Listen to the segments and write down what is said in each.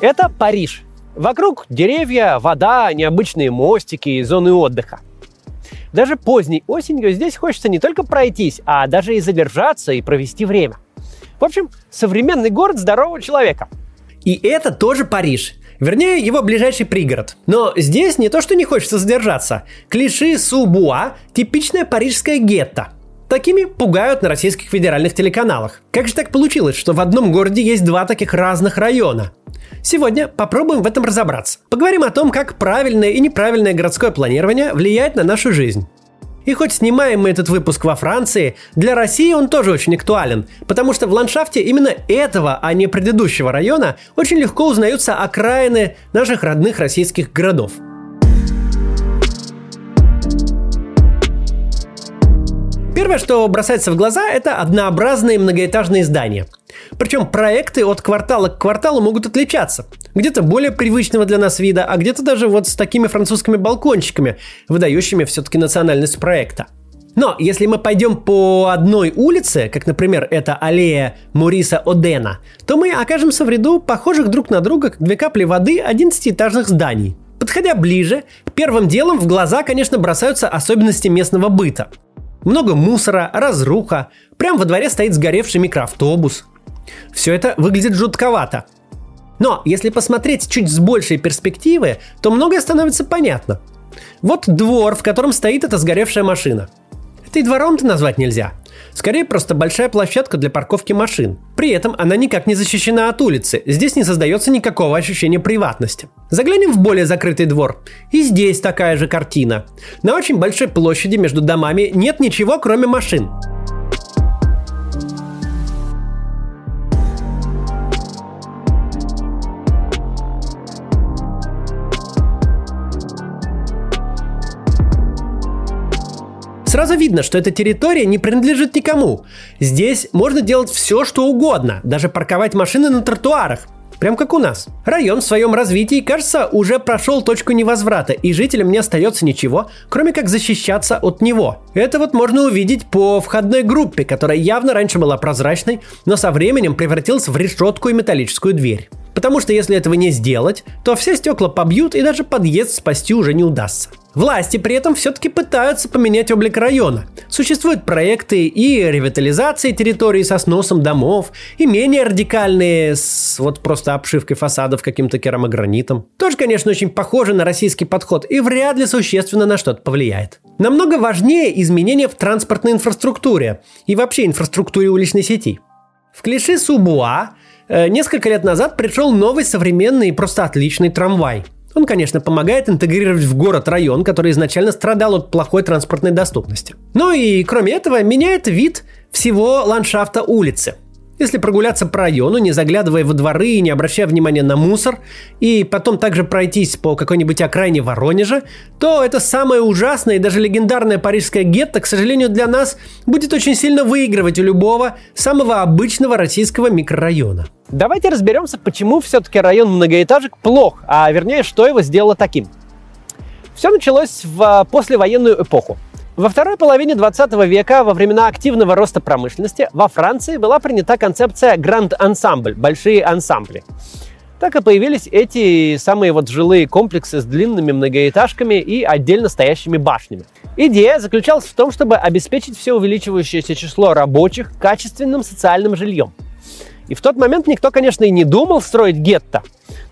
Это Париж. Вокруг деревья, вода, необычные мостики и зоны отдыха. Даже поздней осенью здесь хочется не только пройтись, а даже и задержаться и провести время. В общем, современный город здорового человека. И это тоже Париж. Вернее, его ближайший пригород. Но здесь не то, что не хочется задержаться. Клиши Субуа – типичное парижское гетто. Такими пугают на российских федеральных телеканалах. Как же так получилось, что в одном городе есть два таких разных района? Сегодня попробуем в этом разобраться. Поговорим о том, как правильное и неправильное городское планирование влияет на нашу жизнь. И хоть снимаем мы этот выпуск во Франции, для России он тоже очень актуален, потому что в ландшафте именно этого, а не предыдущего района, очень легко узнаются окраины наших родных российских городов. Первое, что бросается в глаза, это однообразные многоэтажные здания – причем проекты от квартала к кварталу могут отличаться. Где-то более привычного для нас вида, а где-то даже вот с такими французскими балкончиками, выдающими все-таки национальность проекта. Но если мы пойдем по одной улице, как, например, это аллея Муриса Одена, то мы окажемся в ряду похожих друг на друга, как две капли воды, 11-этажных зданий. Подходя ближе, первым делом в глаза, конечно, бросаются особенности местного быта. Много мусора, разруха, прямо во дворе стоит сгоревший микроавтобус, все это выглядит жутковато. Но если посмотреть чуть с большей перспективы, то многое становится понятно. Вот двор, в котором стоит эта сгоревшая машина. Это и двором-то назвать нельзя. Скорее, просто большая площадка для парковки машин. При этом она никак не защищена от улицы. Здесь не создается никакого ощущения приватности. Заглянем в более закрытый двор. И здесь такая же картина. На очень большой площади между домами нет ничего, кроме машин. Сразу видно, что эта территория не принадлежит никому. Здесь можно делать все, что угодно, даже парковать машины на тротуарах. Прям как у нас. Район в своем развитии, кажется, уже прошел точку невозврата, и жителям не остается ничего, кроме как защищаться от него. Это вот можно увидеть по входной группе, которая явно раньше была прозрачной, но со временем превратилась в решетку и металлическую дверь. Потому что если этого не сделать, то все стекла побьют и даже подъезд спасти уже не удастся. Власти при этом все-таки пытаются поменять облик района. Существуют проекты и ревитализации территории со сносом домов, и менее радикальные с вот просто обшивкой фасадов каким-то керамогранитом. Тоже, конечно, очень похоже на российский подход и вряд ли существенно на что-то повлияет. Намного важнее изменения в транспортной инфраструктуре и вообще инфраструктуре уличной сети. В клише Субуа несколько лет назад пришел новый современный и просто отличный трамвай. Он, конечно, помогает интегрировать в город район, который изначально страдал от плохой транспортной доступности. Ну и, кроме этого, меняет вид всего ландшафта улицы – если прогуляться по району, не заглядывая во дворы и не обращая внимания на мусор, и потом также пройтись по какой-нибудь окраине Воронежа, то это самое ужасное и даже легендарное парижское гетто, к сожалению, для нас будет очень сильно выигрывать у любого самого обычного российского микрорайона. Давайте разберемся, почему все-таки район многоэтажек плох, а вернее, что его сделало таким. Все началось в а, послевоенную эпоху. Во второй половине 20 века, во времена активного роста промышленности, во Франции была принята концепция гранд-ансамбль – большие ансамбли. Так и появились эти самые вот жилые комплексы с длинными многоэтажками и отдельно стоящими башнями. Идея заключалась в том, чтобы обеспечить все увеличивающееся число рабочих качественным социальным жильем. И в тот момент никто, конечно, и не думал строить гетто.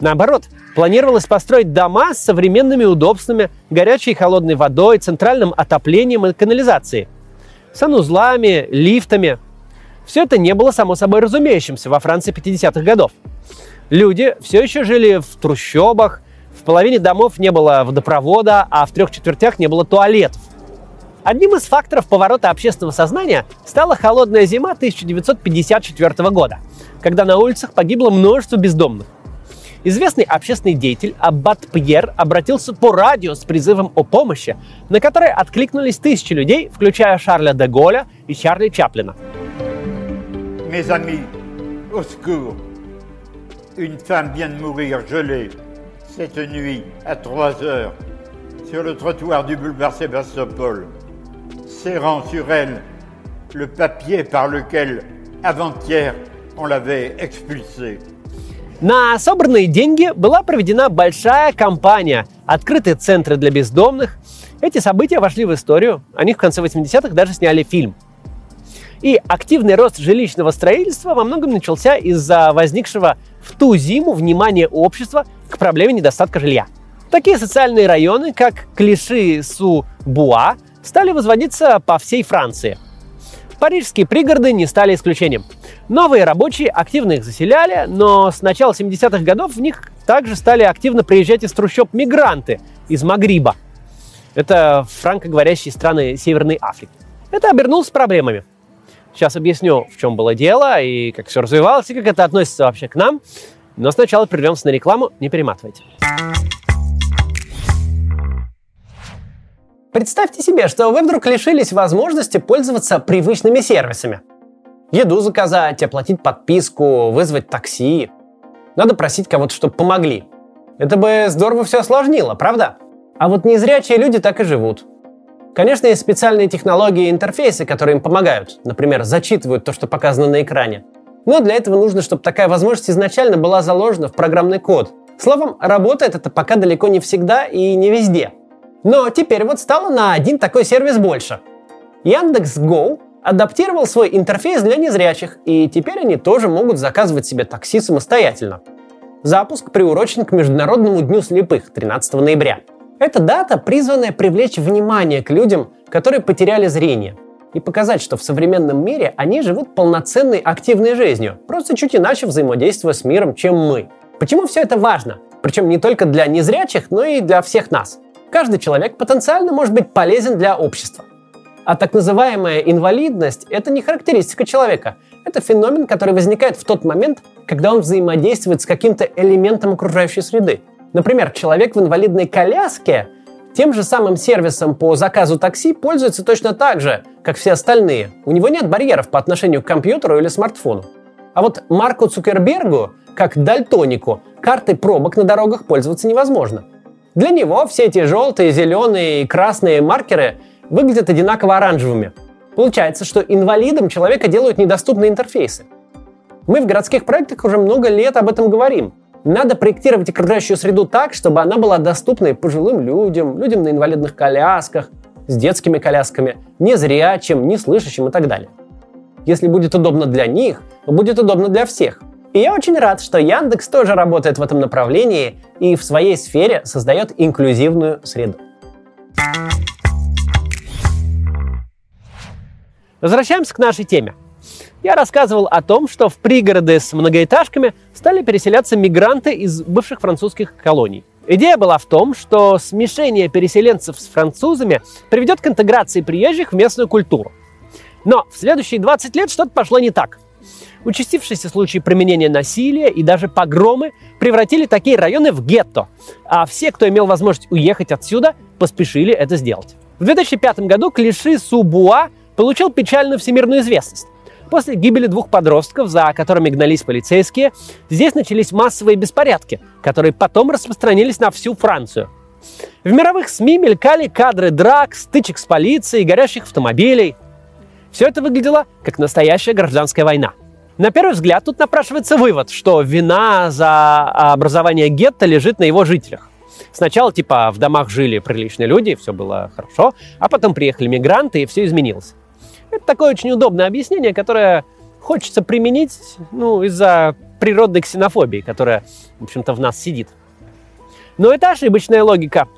Наоборот, планировалось построить дома с современными удобствами, горячей и холодной водой, центральным отоплением и канализацией, санузлами, лифтами. Все это не было само собой разумеющимся во Франции 50-х годов. Люди все еще жили в трущобах, в половине домов не было водопровода, а в трех четвертях не было туалетов. Одним из факторов поворота общественного сознания стала холодная зима 1954 года, когда на улицах погибло множество бездомных. Известный общественный деятель Аббат Пьер обратился по радио с призывом о помощи, на который откликнулись тысячи людей, включая Шарля де Голля и Чарли Чаплина. Mes amis, au secours. Une femme vient de mourir gelée cette nuit à 3 heures sur le trottoir du boulevard Sébastopol, serrant sur elle le papier par lequel, avant-hier, on l'avait expulsée. На собранные деньги была проведена большая кампания, открытые центры для бездомных. Эти события вошли в историю, о них в конце 80-х даже сняли фильм. И активный рост жилищного строительства во многом начался из-за возникшего в ту зиму внимания общества к проблеме недостатка жилья. Такие социальные районы, как Клиши-Су-Буа, стали возводиться по всей Франции. Парижские пригороды не стали исключением. Новые рабочие активно их заселяли, но с начала 70-х годов в них также стали активно приезжать из трущоб мигранты из Магриба. Это франкоговорящие страны Северной Африки. Это обернулось проблемами. Сейчас объясню, в чем было дело и как все развивалось, и как это относится вообще к нам. Но сначала прервемся на рекламу, не перематывайте. Представьте себе, что вы вдруг лишились возможности пользоваться привычными сервисами. Еду заказать, оплатить подписку, вызвать такси. Надо просить кого-то, чтобы помогли. Это бы здорово все осложнило, правда? А вот незрячие люди так и живут. Конечно, есть специальные технологии и интерфейсы, которые им помогают. Например, зачитывают то, что показано на экране. Но для этого нужно, чтобы такая возможность изначально была заложена в программный код. Словом, работает это пока далеко не всегда и не везде. Но теперь вот стало на один такой сервис больше. Яндекс.Го адаптировал свой интерфейс для незрячих, и теперь они тоже могут заказывать себе такси самостоятельно. Запуск приурочен к Международному дню слепых 13 ноября. Эта дата, призванная привлечь внимание к людям, которые потеряли зрение, и показать, что в современном мире они живут полноценной активной жизнью, просто чуть иначе взаимодействуя с миром, чем мы. Почему все это важно? Причем не только для незрячих, но и для всех нас. Каждый человек потенциально может быть полезен для общества. А так называемая инвалидность – это не характеристика человека. Это феномен, который возникает в тот момент, когда он взаимодействует с каким-то элементом окружающей среды. Например, человек в инвалидной коляске тем же самым сервисом по заказу такси пользуется точно так же, как все остальные. У него нет барьеров по отношению к компьютеру или смартфону. А вот Марку Цукербергу, как дальтонику, картой пробок на дорогах пользоваться невозможно – для него все эти желтые, зеленые и красные маркеры выглядят одинаково оранжевыми. Получается, что инвалидам человека делают недоступные интерфейсы. Мы в городских проектах уже много лет об этом говорим. Надо проектировать окружающую среду так, чтобы она была доступной пожилым людям, людям на инвалидных колясках, с детскими колясками, незрячим, неслышащим и так далее. Если будет удобно для них, будет удобно для всех – и я очень рад, что Яндекс тоже работает в этом направлении и в своей сфере создает инклюзивную среду. Возвращаемся к нашей теме. Я рассказывал о том, что в пригороды с многоэтажками стали переселяться мигранты из бывших французских колоний. Идея была в том, что смешение переселенцев с французами приведет к интеграции приезжих в местную культуру. Но в следующие 20 лет что-то пошло не так – Участившиеся случаи применения насилия и даже погромы превратили такие районы в гетто, а все, кто имел возможность уехать отсюда, поспешили это сделать. В 2005 году Клиши Субуа получил печальную всемирную известность. После гибели двух подростков, за которыми гнались полицейские, здесь начались массовые беспорядки, которые потом распространились на всю Францию. В мировых СМИ мелькали кадры драк, стычек с полицией, горящих автомобилей. Все это выглядело как настоящая гражданская война – на первый взгляд тут напрашивается вывод, что вина за образование гетто лежит на его жителях. Сначала, типа, в домах жили приличные люди, все было хорошо, а потом приехали мигранты, и все изменилось. Это такое очень удобное объяснение, которое хочется применить ну, из-за природной ксенофобии, которая, в общем-то, в нас сидит. Но это ошибочная логика.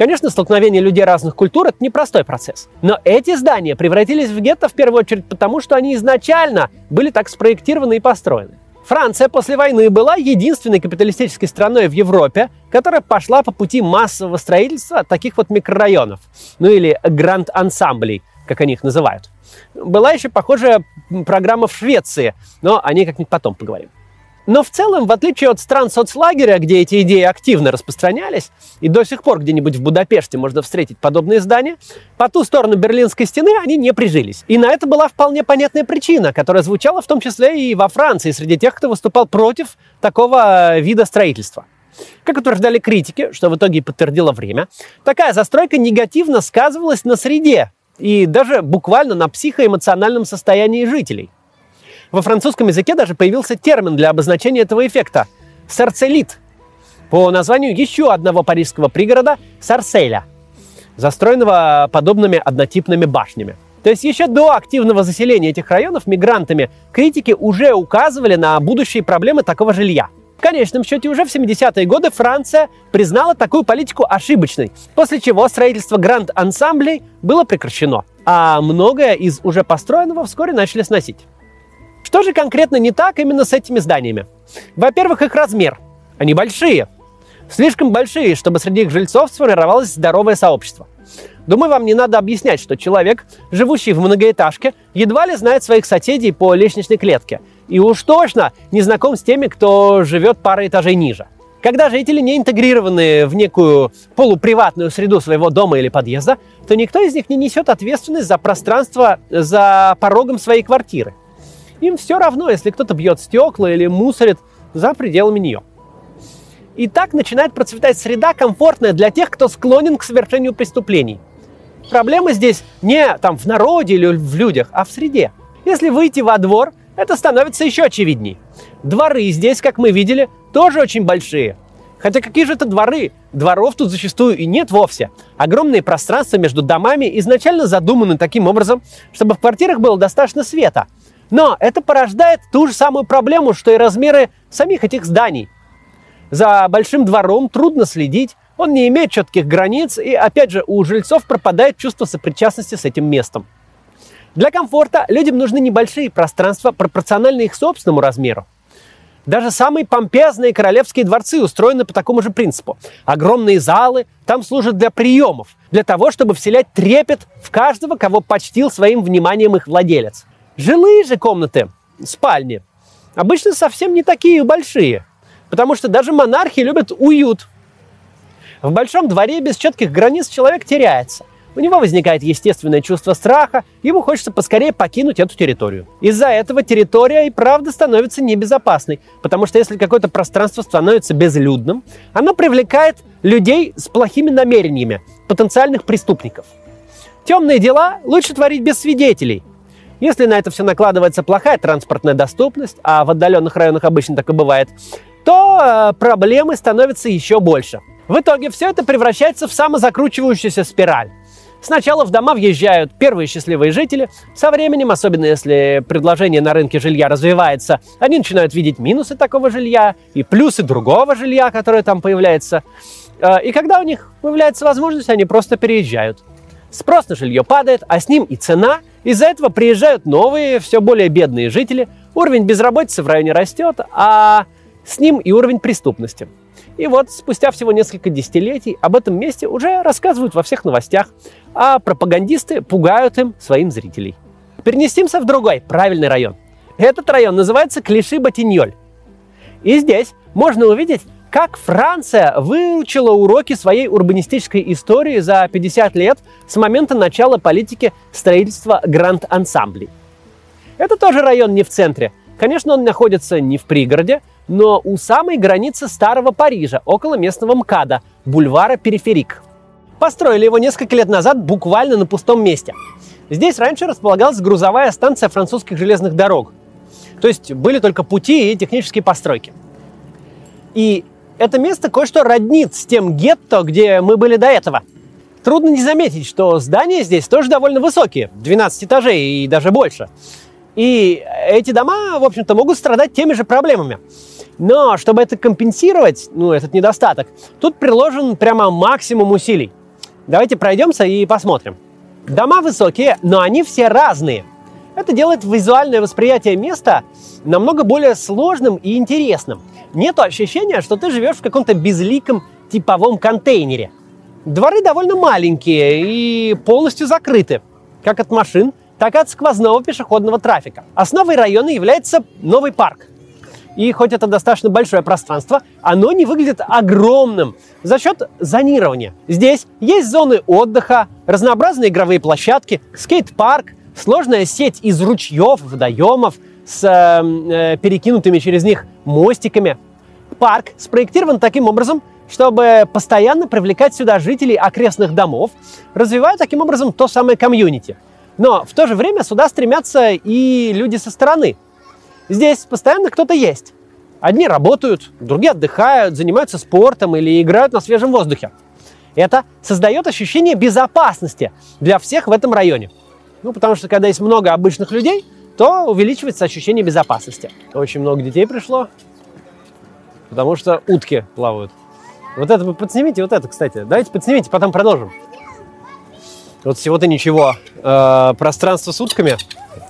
Конечно, столкновение людей разных культур – это непростой процесс. Но эти здания превратились в гетто в первую очередь потому, что они изначально были так спроектированы и построены. Франция после войны была единственной капиталистической страной в Европе, которая пошла по пути массового строительства таких вот микрорайонов, ну или гранд-ансамблей, как они их называют. Была еще похожая программа в Швеции, но о ней как-нибудь потом поговорим. Но в целом, в отличие от стран соцлагеря, где эти идеи активно распространялись, и до сих пор где-нибудь в Будапеште можно встретить подобные здания, по ту сторону Берлинской стены они не прижились. И на это была вполне понятная причина, которая звучала в том числе и во Франции, среди тех, кто выступал против такого вида строительства. Как утверждали критики, что в итоге подтвердило время, такая застройка негативно сказывалась на среде и даже буквально на психоэмоциональном состоянии жителей – во французском языке даже появился термин для обозначения этого эффекта Сарцелит, по названию еще одного парижского пригорода Сарселя, застроенного подобными однотипными башнями. То есть еще до активного заселения этих районов мигрантами критики уже указывали на будущие проблемы такого жилья. В конечном счете уже в 70-е годы Франция признала такую политику ошибочной, после чего строительство гранд-ансамблей было прекращено, а многое из уже построенного вскоре начали сносить. Что же конкретно не так именно с этими зданиями? Во-первых, их размер. Они большие. Слишком большие, чтобы среди их жильцов сформировалось здоровое сообщество. Думаю, вам не надо объяснять, что человек, живущий в многоэтажке, едва ли знает своих соседей по лестничной клетке. И уж точно не знаком с теми, кто живет парой этажей ниже. Когда жители не интегрированы в некую полуприватную среду своего дома или подъезда, то никто из них не несет ответственность за пространство за порогом своей квартиры. Им все равно, если кто-то бьет стекла или мусорит за пределами нее. И так начинает процветать среда, комфортная для тех, кто склонен к совершению преступлений. Проблема здесь не там в народе или в людях, а в среде. Если выйти во двор, это становится еще очевидней. Дворы здесь, как мы видели, тоже очень большие. Хотя какие же это дворы? Дворов тут зачастую и нет вовсе. Огромные пространства между домами изначально задуманы таким образом, чтобы в квартирах было достаточно света. Но это порождает ту же самую проблему, что и размеры самих этих зданий. За большим двором трудно следить, он не имеет четких границ, и опять же у жильцов пропадает чувство сопричастности с этим местом. Для комфорта людям нужны небольшие пространства, пропорциональные их собственному размеру. Даже самые помпезные королевские дворцы устроены по такому же принципу. Огромные залы там служат для приемов, для того, чтобы вселять трепет в каждого, кого почтил своим вниманием их владелец. Жилые же комнаты, спальни, обычно совсем не такие большие, потому что даже монархи любят уют. В большом дворе без четких границ человек теряется. У него возникает естественное чувство страха, ему хочется поскорее покинуть эту территорию. Из-за этого территория и правда становится небезопасной, потому что если какое-то пространство становится безлюдным, оно привлекает людей с плохими намерениями, потенциальных преступников. Темные дела лучше творить без свидетелей. Если на это все накладывается плохая транспортная доступность, а в отдаленных районах обычно так и бывает, то э, проблемы становятся еще больше. В итоге все это превращается в самозакручивающуюся спираль. Сначала в дома въезжают первые счастливые жители. Со временем, особенно если предложение на рынке жилья развивается, они начинают видеть минусы такого жилья и плюсы другого жилья, которое там появляется. А, и когда у них появляется возможность, они просто переезжают. Спрос на жилье падает, а с ним и цена. Из-за этого приезжают новые, все более бедные жители. Уровень безработицы в районе растет, а с ним и уровень преступности. И вот спустя всего несколько десятилетий об этом месте уже рассказывают во всех новостях, а пропагандисты пугают им своим зрителей. Перенесемся в другой, правильный район. Этот район называется Клиши-Батиньоль. И здесь можно увидеть, как Франция выучила уроки своей урбанистической истории за 50 лет с момента начала политики строительства гранд-ансамблей. Это тоже район не в центре. Конечно, он находится не в пригороде, но у самой границы старого Парижа, около местного МКАДа, бульвара Периферик. Построили его несколько лет назад буквально на пустом месте. Здесь раньше располагалась грузовая станция французских железных дорог. То есть были только пути и технические постройки. И это место кое-что роднит с тем гетто, где мы были до этого. Трудно не заметить, что здания здесь тоже довольно высокие, 12 этажей и даже больше. И эти дома, в общем-то, могут страдать теми же проблемами. Но чтобы это компенсировать, ну, этот недостаток, тут приложен прямо максимум усилий. Давайте пройдемся и посмотрим. Дома высокие, но они все разные. Это делает визуальное восприятие места намного более сложным и интересным. Нет ощущения, что ты живешь в каком-то безликом типовом контейнере. Дворы довольно маленькие и полностью закрыты, как от машин, так и от сквозного пешеходного трафика. Основой района является новый парк. И хоть это достаточно большое пространство, оно не выглядит огромным за счет зонирования. Здесь есть зоны отдыха, разнообразные игровые площадки, скейт-парк, сложная сеть из ручьев, водоемов с э, перекинутыми через них мостиками. Парк спроектирован таким образом, чтобы постоянно привлекать сюда жителей окрестных домов, развивая таким образом то самое комьюнити. Но в то же время сюда стремятся и люди со стороны – Здесь постоянно кто-то есть. Одни работают, другие отдыхают, занимаются спортом или играют на свежем воздухе. Это создает ощущение безопасности для всех в этом районе. Ну, потому что когда есть много обычных людей, то увеличивается ощущение безопасности. Очень много детей пришло, потому что утки плавают. Вот это подснимите, вот это, кстати. Давайте подснимите, потом продолжим. Вот всего-то ничего. Э, пространство с утками.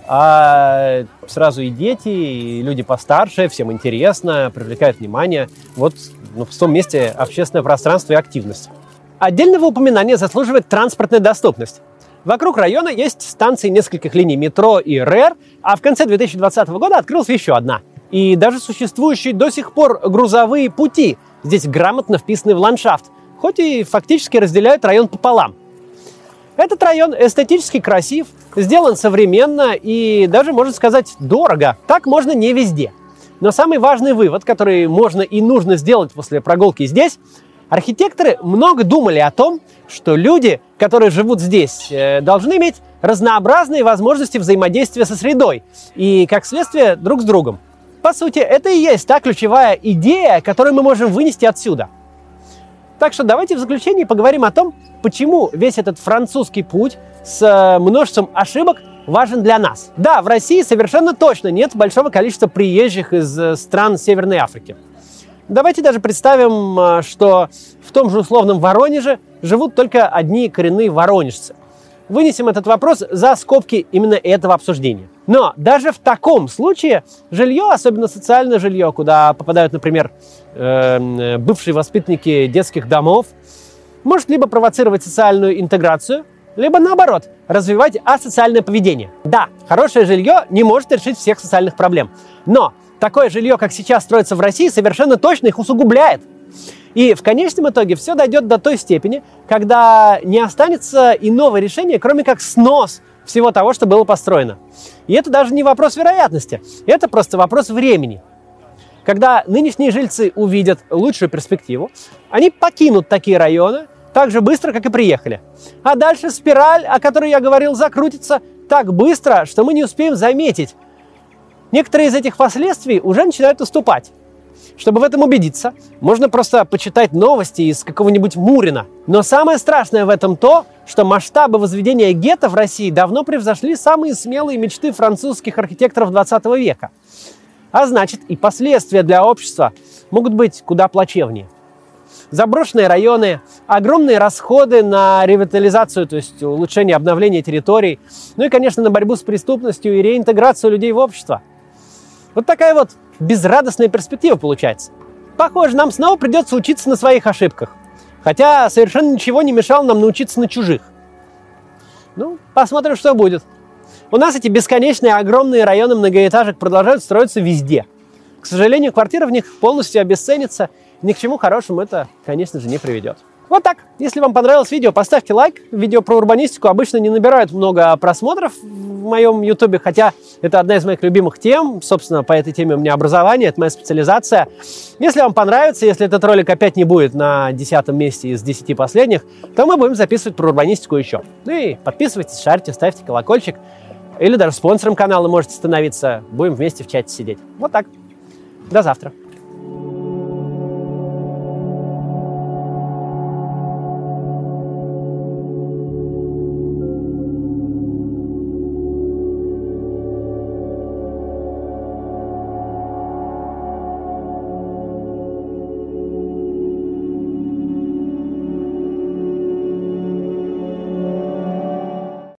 А сразу и дети, и люди постарше, всем интересно, привлекают внимание. Вот ну, в том месте общественное пространство и активность. Отдельного упоминания заслуживает транспортная доступность. Вокруг района есть станции нескольких линий метро и РЭР, а в конце 2020 года открылась еще одна. И даже существующие до сих пор грузовые пути здесь грамотно вписаны в ландшафт, хоть и фактически разделяют район пополам. Этот район эстетически красив, сделан современно и даже, можно сказать, дорого. Так можно не везде. Но самый важный вывод, который можно и нужно сделать после прогулки здесь, архитекторы много думали о том, что люди, которые живут здесь, э, должны иметь разнообразные возможности взаимодействия со средой и, как следствие, друг с другом. По сути, это и есть та ключевая идея, которую мы можем вынести отсюда. Так что давайте в заключении поговорим о том, почему весь этот французский путь с э, множеством ошибок важен для нас. Да, в России совершенно точно нет большого количества приезжих из э, стран Северной Африки. Давайте даже представим, э, что в том же условном Воронеже живут только одни коренные воронежцы. Вынесем этот вопрос за скобки именно этого обсуждения. Но даже в таком случае жилье, особенно социальное жилье, куда попадают, например, э, бывшие воспитанники детских домов, может либо провоцировать социальную интеграцию, либо наоборот, развивать асоциальное поведение. Да, хорошее жилье не может решить всех социальных проблем, но такое жилье, как сейчас строится в России, совершенно точно их усугубляет. И в конечном итоге все дойдет до той степени, когда не останется иного решения, кроме как снос всего того, что было построено. И это даже не вопрос вероятности, это просто вопрос времени. Когда нынешние жильцы увидят лучшую перспективу, они покинут такие районы так же быстро, как и приехали. А дальше спираль, о которой я говорил, закрутится так быстро, что мы не успеем заметить. Некоторые из этих последствий уже начинают уступать. Чтобы в этом убедиться, можно просто почитать новости из какого-нибудь Мурина. Но самое страшное в этом то, что масштабы возведения гетто в России давно превзошли самые смелые мечты французских архитекторов 20 века. А значит, и последствия для общества могут быть куда плачевнее. Заброшенные районы, огромные расходы на ревитализацию, то есть улучшение, обновление территорий, ну и, конечно, на борьбу с преступностью и реинтеграцию людей в общество. Вот такая вот безрадостная перспектива получается. Похоже, нам снова придется учиться на своих ошибках. Хотя совершенно ничего не мешало нам научиться на чужих. Ну, посмотрим, что будет. У нас эти бесконечные огромные районы многоэтажек продолжают строиться везде. К сожалению, квартира в них полностью обесценится. Ни к чему хорошему это, конечно же, не приведет. Вот так. Если вам понравилось видео, поставьте лайк. Видео про урбанистику обычно не набирают много просмотров в моем ютубе, хотя это одна из моих любимых тем. Собственно, по этой теме у меня образование, это моя специализация. Если вам понравится, если этот ролик опять не будет на десятом месте из десяти последних, то мы будем записывать про урбанистику еще. Ну и подписывайтесь, шарьте, ставьте колокольчик. Или даже спонсором канала можете становиться. Будем вместе в чате сидеть. Вот так. До завтра.